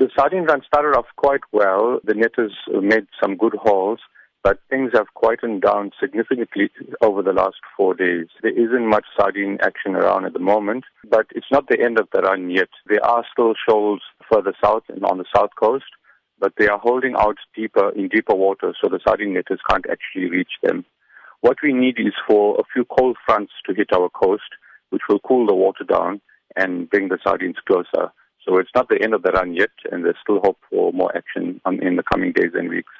The sardine run started off quite well. The netters made some good hauls, but things have quietened down significantly over the last four days. There isn't much sardine action around at the moment, but it's not the end of the run yet. There are still shoals further south and on the south coast, but they are holding out deeper in deeper water, so the sardine netters can't actually reach them. What we need is for a few cold fronts to hit our coast, which will cool the water down and bring the sardines closer. So it's not the end of the run yet, and there's still hope for more action um, in the coming days and weeks.